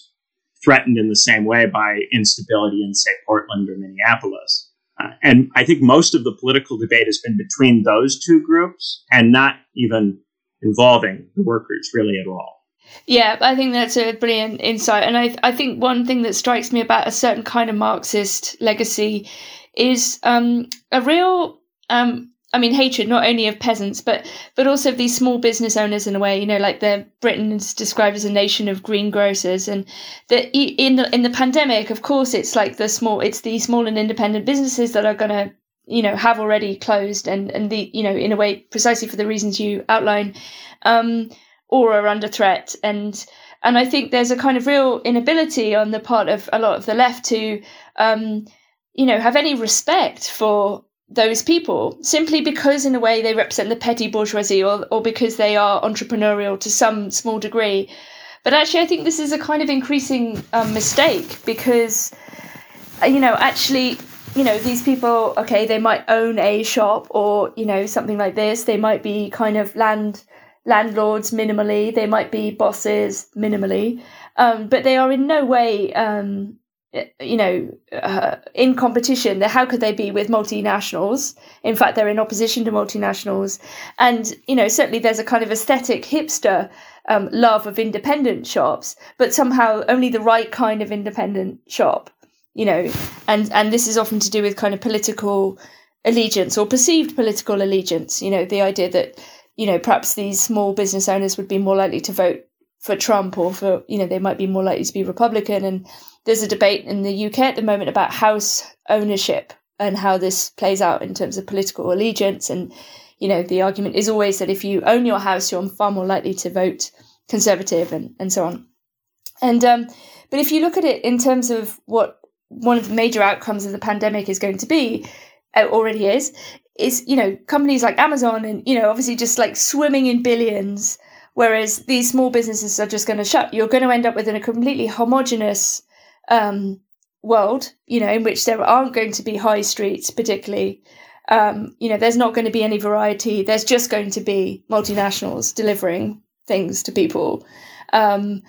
threatened in the same way by instability in, say, Portland or Minneapolis. Uh, and I think most of the political debate has been between those two groups and not even involving the workers really at all. Yeah, I think that's a brilliant insight. And I, I think one thing that strikes me about a certain kind of Marxist legacy is um, a real, um, I mean, hatred not only of peasants, but but also of these small business owners in a way. You know, like the Britain is described as a nation of greengrocers, and that in the in the pandemic, of course, it's like the small, it's the small and independent businesses that are going to you know have already closed and and the you know in a way precisely for the reasons you outline um or are under threat. And and I think there's a kind of real inability on the part of a lot of the left to um, you know have any respect for those people simply because in a way they represent the petty bourgeoisie or, or because they are entrepreneurial to some small degree. But actually i think this is a kind of increasing um, mistake because uh, you know actually you know these people okay they might own a shop or you know something like this. They might be kind of land landlords minimally, they might be bosses minimally, um, but they are in no way, um, you know, uh, in competition. How could they be with multinationals? In fact, they're in opposition to multinationals. And, you know, certainly there's a kind of aesthetic hipster um, love of independent shops, but somehow only the right kind of independent shop, you know, and, and this is often to do with kind of political allegiance or perceived political allegiance, you know, the idea that you know, perhaps these small business owners would be more likely to vote for Trump or for, you know, they might be more likely to be Republican. And there's a debate in the UK at the moment about house ownership and how this plays out in terms of political allegiance. And, you know, the argument is always that if you own your house, you're far more likely to vote conservative and, and so on. And, um, but if you look at it in terms of what one of the major outcomes of the pandemic is going to be, uh, already is, is you know companies like Amazon and you know obviously just like swimming in billions, whereas these small businesses are just going to shut. You're going to end up with a completely homogenous um, world, you know, in which there aren't going to be high streets particularly. Um, you know, there's not going to be any variety. There's just going to be multinationals delivering things to people. Um,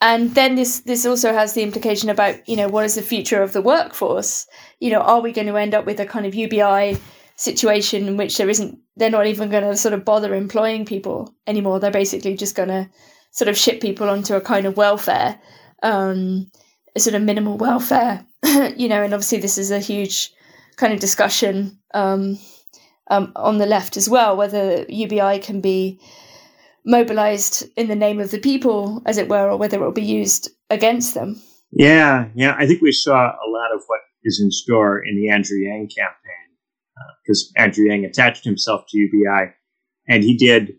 and then this this also has the implication about you know what is the future of the workforce you know are we going to end up with a kind of ubi situation in which there isn't they're not even going to sort of bother employing people anymore. They're basically just going to sort of ship people onto a kind of welfare um, a sort of minimal welfare [LAUGHS] you know and obviously this is a huge kind of discussion um, um, on the left as well whether ubi can be mobilized in the name of the people as it were or whether it will be used against them. Yeah yeah i think we saw a lot of what is in store in the andrew yang campaign because uh, Andrew Yang attached himself to UBI, and he did,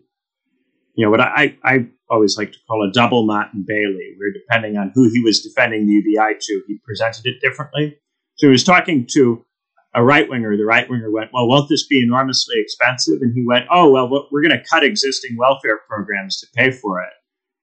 you know, what I, I always like to call a double and Bailey, where depending on who he was defending the UBI to, he presented it differently. So he was talking to a right winger. The right winger went, "Well, won't this be enormously expensive?" And he went, "Oh, well, we're going to cut existing welfare programs to pay for it.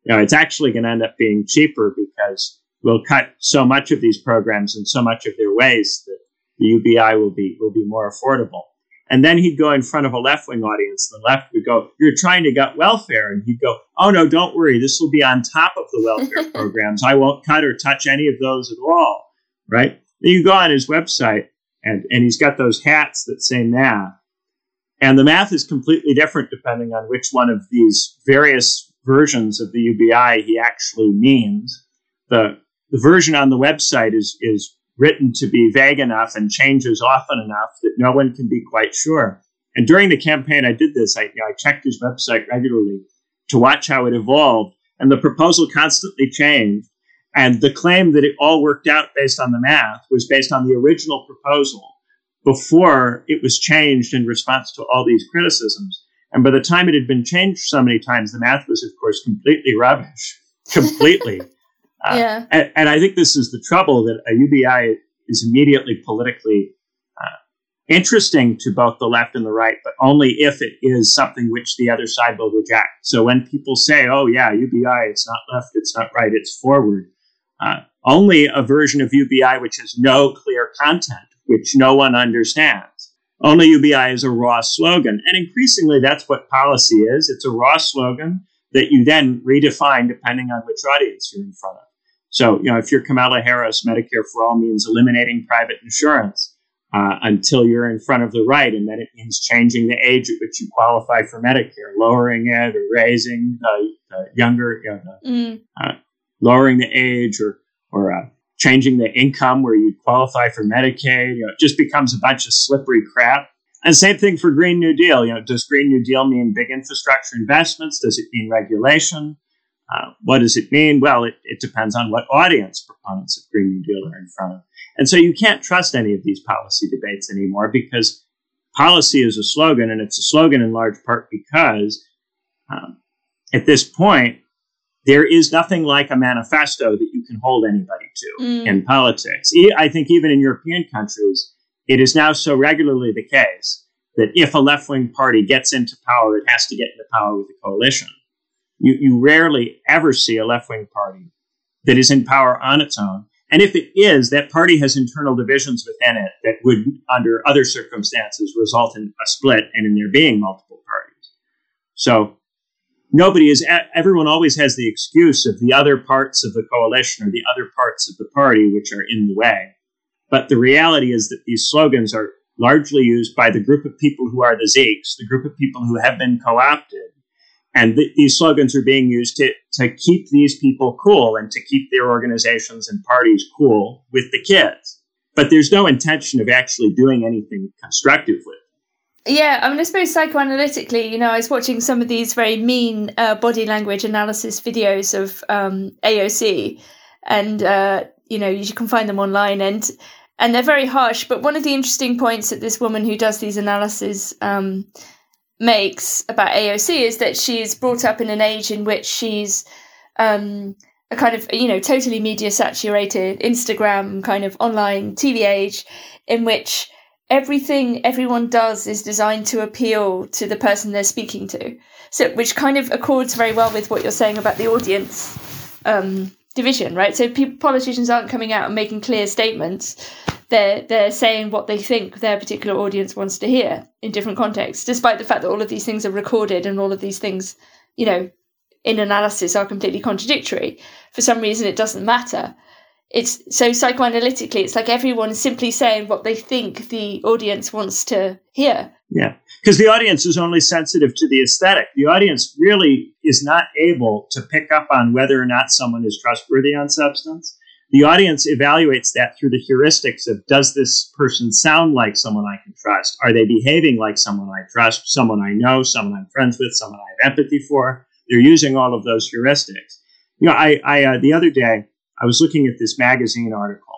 You know, it's actually going to end up being cheaper because we'll cut so much of these programs and so much of their waste that the UBI will be will be more affordable. And then he'd go in front of a left wing audience, and the left would go, You're trying to gut welfare. And he'd go, Oh, no, don't worry. This will be on top of the welfare [LAUGHS] programs. I won't cut or touch any of those at all. Right? Then you go on his website, and, and he's got those hats that say math. And the math is completely different depending on which one of these various versions of the UBI he actually means. The, the version on the website is, is written to be vague enough and changes often enough that no one can be quite sure. And during the campaign, I did this. I, you know, I checked his website regularly to watch how it evolved, and the proposal constantly changed. And the claim that it all worked out based on the math was based on the original proposal before it was changed in response to all these criticisms. And by the time it had been changed so many times, the math was, of course, completely rubbish. [LAUGHS] Completely. Uh, yeah. And, and, I think this is the trouble that a UBI is immediately politically uh, interesting to both the left and the right, but only if it is something which the other side will reject. So when people say, oh, yeah, UBI, it's not left, it's not right, it's forward, uh, only a version of UBI which has no clear content, which no one understands. Only UBI is a raw slogan. And increasingly, that's what policy is it's a raw slogan that you then redefine depending on which audience you're in front of. So, you know, if you're Kamala Harris, Medicare for all means eliminating private insurance uh, until you're in front of the right, and then it means changing the age at which you qualify for Medicare, lowering it or raising the, the younger, you know, mm. uh, lowering the age or or uh, changing the income where you qualify for Medicaid. You know, it just becomes a bunch of slippery crap. And same thing for Green New Deal. You know, does Green New Deal mean big infrastructure investments? Does it mean regulation? Uh, what does it mean? Well, it, it depends on what audience proponents of Green New Deal are in front of. And so you can't trust any of these policy debates anymore because policy is a slogan, and it's a slogan in large part because um, at this point, there is nothing like a manifesto that you can hold anybody to mm. in politics. I think even in European countries, it is now so regularly the case that if a left wing party gets into power, it has to get into power with a coalition. You, you rarely ever see a left wing party that is in power on its own. And if it is, that party has internal divisions within it that would, under other circumstances, result in a split and in there being multiple parties. So nobody is, everyone always has the excuse of the other parts of the coalition or the other parts of the party which are in the way. But the reality is that these slogans are largely used by the group of people who are the Zeeks, the group of people who have been co opted. And th- these slogans are being used to, to keep these people cool and to keep their organizations and parties cool with the kids. But there's no intention of actually doing anything constructive with. Yeah, I mean, I suppose psychoanalytically, you know, I was watching some of these very mean uh, body language analysis videos of um, AOC, and uh, you know, you can find them online, and and they're very harsh. But one of the interesting points that this woman who does these analyses um, makes about AOC is that she is brought up in an age in which she's um, a kind of you know totally media saturated Instagram kind of online TV age in which everything everyone does is designed to appeal to the person they're speaking to. So which kind of accords very well with what you're saying about the audience um, division, right? So people, politicians aren't coming out and making clear statements they're they're saying what they think their particular audience wants to hear in different contexts, despite the fact that all of these things are recorded and all of these things, you know, in analysis are completely contradictory. For some reason, it doesn't matter. It's so psychoanalytically, it's like everyone simply saying what they think the audience wants to hear. Yeah, because the audience is only sensitive to the aesthetic. The audience really is not able to pick up on whether or not someone is trustworthy on substance the audience evaluates that through the heuristics of does this person sound like someone I can trust? Are they behaving like someone I trust, someone I know, someone I'm friends with, someone I have empathy for? They're using all of those heuristics. You know, I, I uh, the other day I was looking at this magazine article,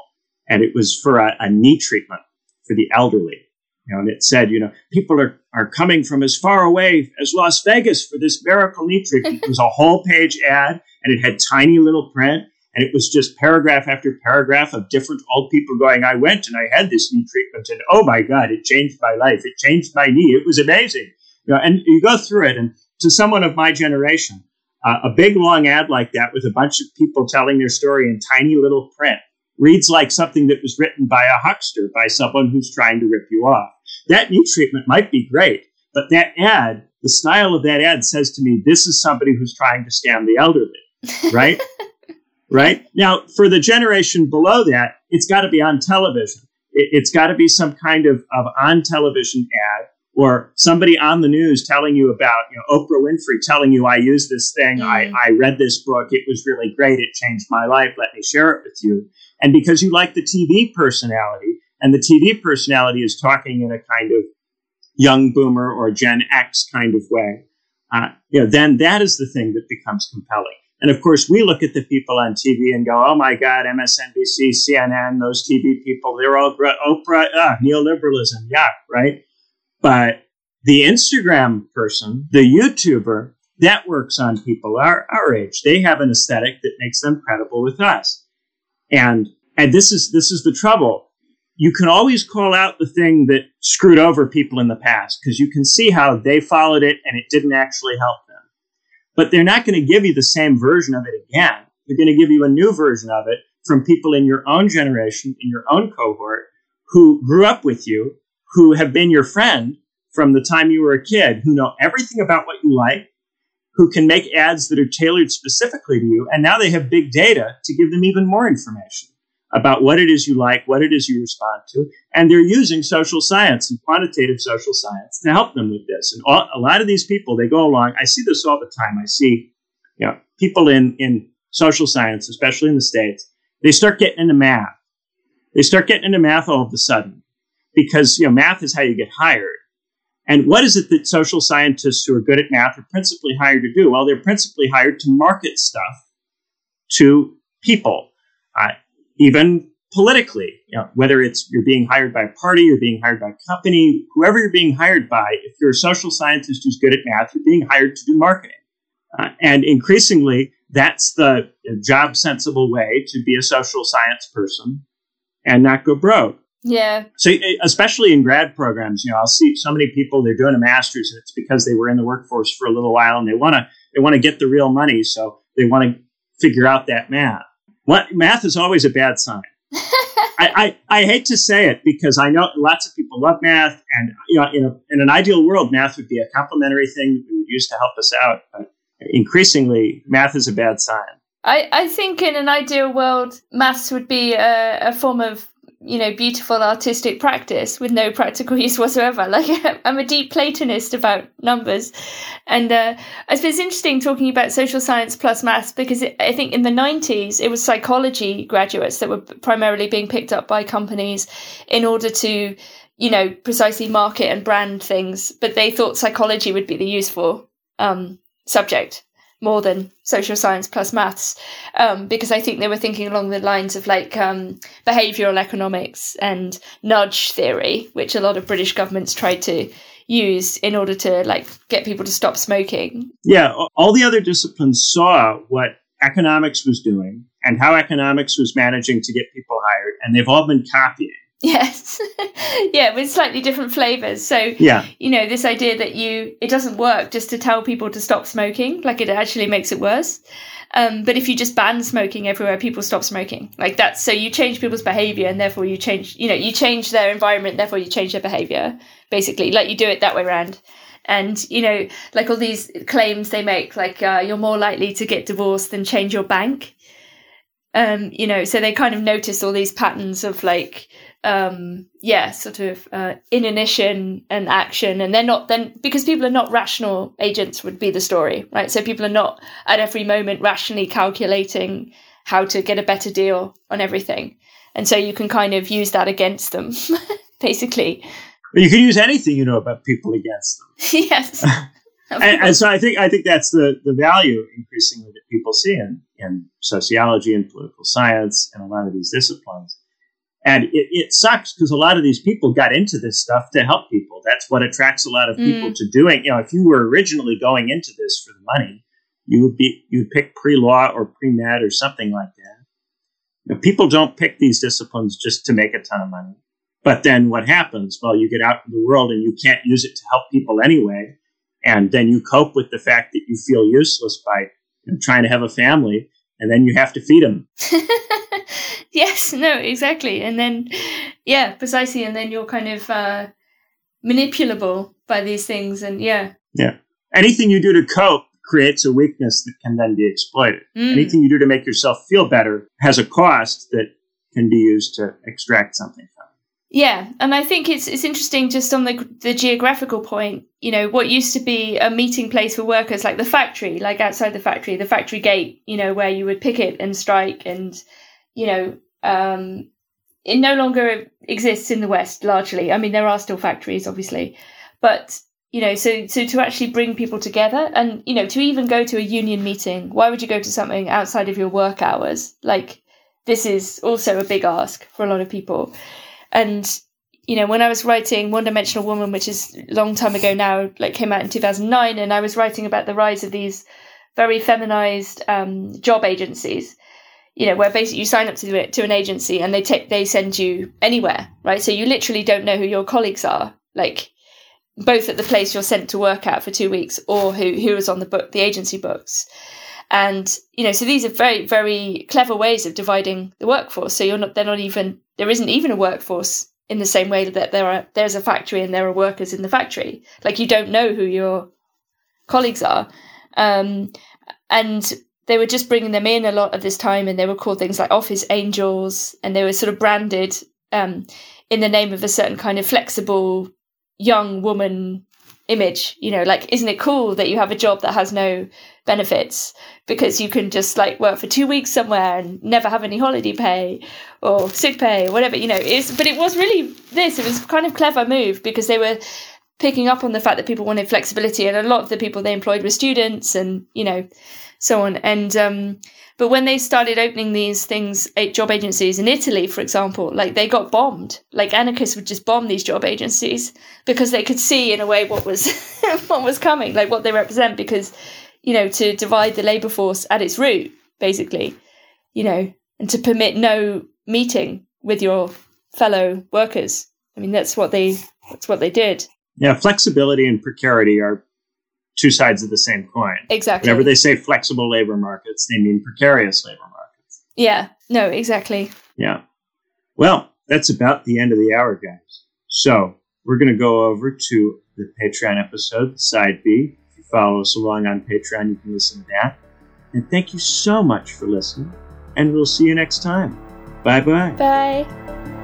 and it was for a, a knee treatment for the elderly. You know, and it said, you know, people are, are coming from as far away as Las Vegas for this miracle knee treatment. [LAUGHS] It was a whole page ad, and it had tiny little print and it was just paragraph after paragraph of different old people going, I went and I had this knee treatment, and oh my God, it changed my life. It changed my knee. It was amazing. You know, and you go through it, and to someone of my generation, uh, a big long ad like that with a bunch of people telling their story in tiny little print reads like something that was written by a huckster, by someone who's trying to rip you off. That knee treatment might be great, but that ad, the style of that ad says to me, this is somebody who's trying to scam the elderly, [LAUGHS] right? right? Now, for the generation below that, it's got to be on television. It, has got to be some kind of, of on television ad or somebody on the news telling you about you know, Oprah Winfrey telling you I use this thing, mm. I, I read this book, it was really great, it changed my life, let me share it with you. And because you like the TV personality, and the TV personality is talking in a kind of young boomer or Gen X kind of way, uh, you know, then that is the thing that becomes compelling. And of course, we look at the people on TV and go, "Oh my God, MSNBC, CNN, those TV people—they're all Oprah, ah, neoliberalism, yeah, right." But the Instagram person, the YouTuber, that works on people our, our age. They have an aesthetic that makes them credible with us. And and this is this is the trouble. You can always call out the thing that screwed over people in the past because you can see how they followed it and it didn't actually help them. But they're not going to give you the same version of it again. They're going to give you a new version of it from people in your own generation, in your own cohort, who grew up with you, who have been your friend from the time you were a kid, who know everything about what you like, who can make ads that are tailored specifically to you. And now they have big data to give them even more information about what it is you like, what it is you respond to. And they're using social science and quantitative social science to help them with this. And all, a lot of these people, they go along. I see this all the time. I see, you know, people in, in social science, especially in the States, they start getting into math. They start getting into math all of a sudden because, you know, math is how you get hired. And what is it that social scientists who are good at math are principally hired to do? Well, they're principally hired to market stuff to people, even politically. You know, whether it's you're being hired by a party, you're being hired by a company, whoever you're being hired by, if you're a social scientist who's good at math, you're being hired to do marketing. Uh, and increasingly, that's the job sensible way to be a social science person and not go broke. Yeah. So, especially in grad programs, you know, I'll see so many people they're doing a master's, and it's because they were in the workforce for a little while, and they want to they want to get the real money, so they want to figure out that math. What math is always a bad sign. [LAUGHS] I, I, I, hate to say it because I know lots of people love math, and you know, in, a, in an ideal world, math would be a complementary thing that we would use to help us out. But increasingly, math is a bad sign. I, I think in an ideal world, maths would be a, a form of you know, beautiful artistic practice with no practical [LAUGHS] use whatsoever. Like [LAUGHS] I'm a deep Platonist about numbers, and uh, I suppose it's interesting talking about social science plus maths because it, I think in the '90s it was psychology graduates that were primarily being picked up by companies in order to, you know, precisely market and brand things, but they thought psychology would be the useful um, subject more than social science plus maths um, because I think they were thinking along the lines of like um, behavioral economics and nudge theory, which a lot of British governments tried to use in order to like get people to stop smoking. Yeah, all the other disciplines saw what economics was doing and how economics was managing to get people hired, and they've all been copying. [LAUGHS] Yes. [LAUGHS] yeah, with slightly different flavors. So, yeah. you know, this idea that you, it doesn't work just to tell people to stop smoking, like it actually makes it worse. Um, but if you just ban smoking everywhere, people stop smoking. Like that's, so you change people's behavior and therefore you change, you know, you change their environment, therefore you change their behavior, basically. Like you do it that way around. And, you know, like all these claims they make, like uh, you're more likely to get divorced than change your bank. Um, you know, so they kind of notice all these patterns of like, um yeah sort of uh, inanition and action and they're not then because people are not rational agents would be the story right? So people are not at every moment rationally calculating how to get a better deal on everything. And so you can kind of use that against them [LAUGHS] basically. Well, you can use anything you know about people against them. [LAUGHS] Yes. [LAUGHS] And, and, so I think I think that's the, the value increasingly that people see in, in sociology and political science and a lot of these disciplines and it, it sucks because a lot of these people got into this stuff to help people. That's what attracts a lot of people mm. to doing. You know, if you were originally going into this for the money, you would be you would pick pre law or pre med or something like that. You know, people don't pick these disciplines just to make a ton of money. But then what happens? Well, you get out in the world and you can't use it to help people anyway. And then you cope with the fact that you feel useless by you know, trying to have a family and then you have to feed them. [LAUGHS] yes, [LAUGHS] no, exactly. And then, yeah, precisely. And then you're kind of uh, manipulable by these things. And yeah. Yeah. Anything you do to cope creates a weakness that can then be exploited. Mm. Anything you do to make yourself feel better has a cost that can be used to extract something from. Yeah, and I think it's it's interesting just on the the geographical point. You know, what used to be a meeting place for workers, like the factory, like outside the factory, the factory gate. You know, where you would picket and strike, and you know, um, it no longer exists in the West. Largely, I mean, there are still factories, obviously, but you know, so so to actually bring people together, and you know, to even go to a union meeting, why would you go to something outside of your work hours? Like, this is also a big ask for a lot of people. And you know, when I was writing One Dimensional Woman, which is a long time ago now, like came out in 2009, and I was writing about the rise of these very feminized um, job agencies, you know, where basically you sign up to to an agency and they take they send you anywhere, right? So you literally don't know who your colleagues are, like both at the place you're sent to work at for two weeks or who who is on the book the agency books. And you know, so these are very, very clever ways of dividing the workforce. So you're not they're not even there isn't even a workforce in the same way that there are there's a factory and there are workers in the factory. Like you don't know who your colleagues are. Um, and they were just bringing them in a lot of this time and they were called things like office angels and they were sort of branded um, in the name of a certain kind of flexible young woman image you know like isn't it cool that you have a job that has no benefits because you can just like work for two weeks somewhere and never have any holiday pay or sick pay or whatever you know it's but it was really this it was kind of clever move because they were picking up on the fact that people wanted flexibility and a lot of the people they employed were students and you know so on and um but when they started opening these things, job agencies in Italy, for example, like they got bombed. Like anarchists would just bomb these job agencies because they could see in a way what was [LAUGHS] what was coming, like what they represent. Because you know, to divide the labour force at its root, basically, you know, and to permit no meeting with your fellow workers. I mean, that's what they that's what they did. Yeah, flexibility and precarity are two sides of the same coin. Exactly. Whenever they say flexible labor markets, they mean precarious labor markets. Yeah, no, exactly. Yeah. Well, that's about the end of the hour, guys. So we're going to go over to the Patreon episode, Side B. If you follow us along on Patreon, you can listen to that. And thank you so much for listening, and we'll see you next time. Bye-bye. Bye.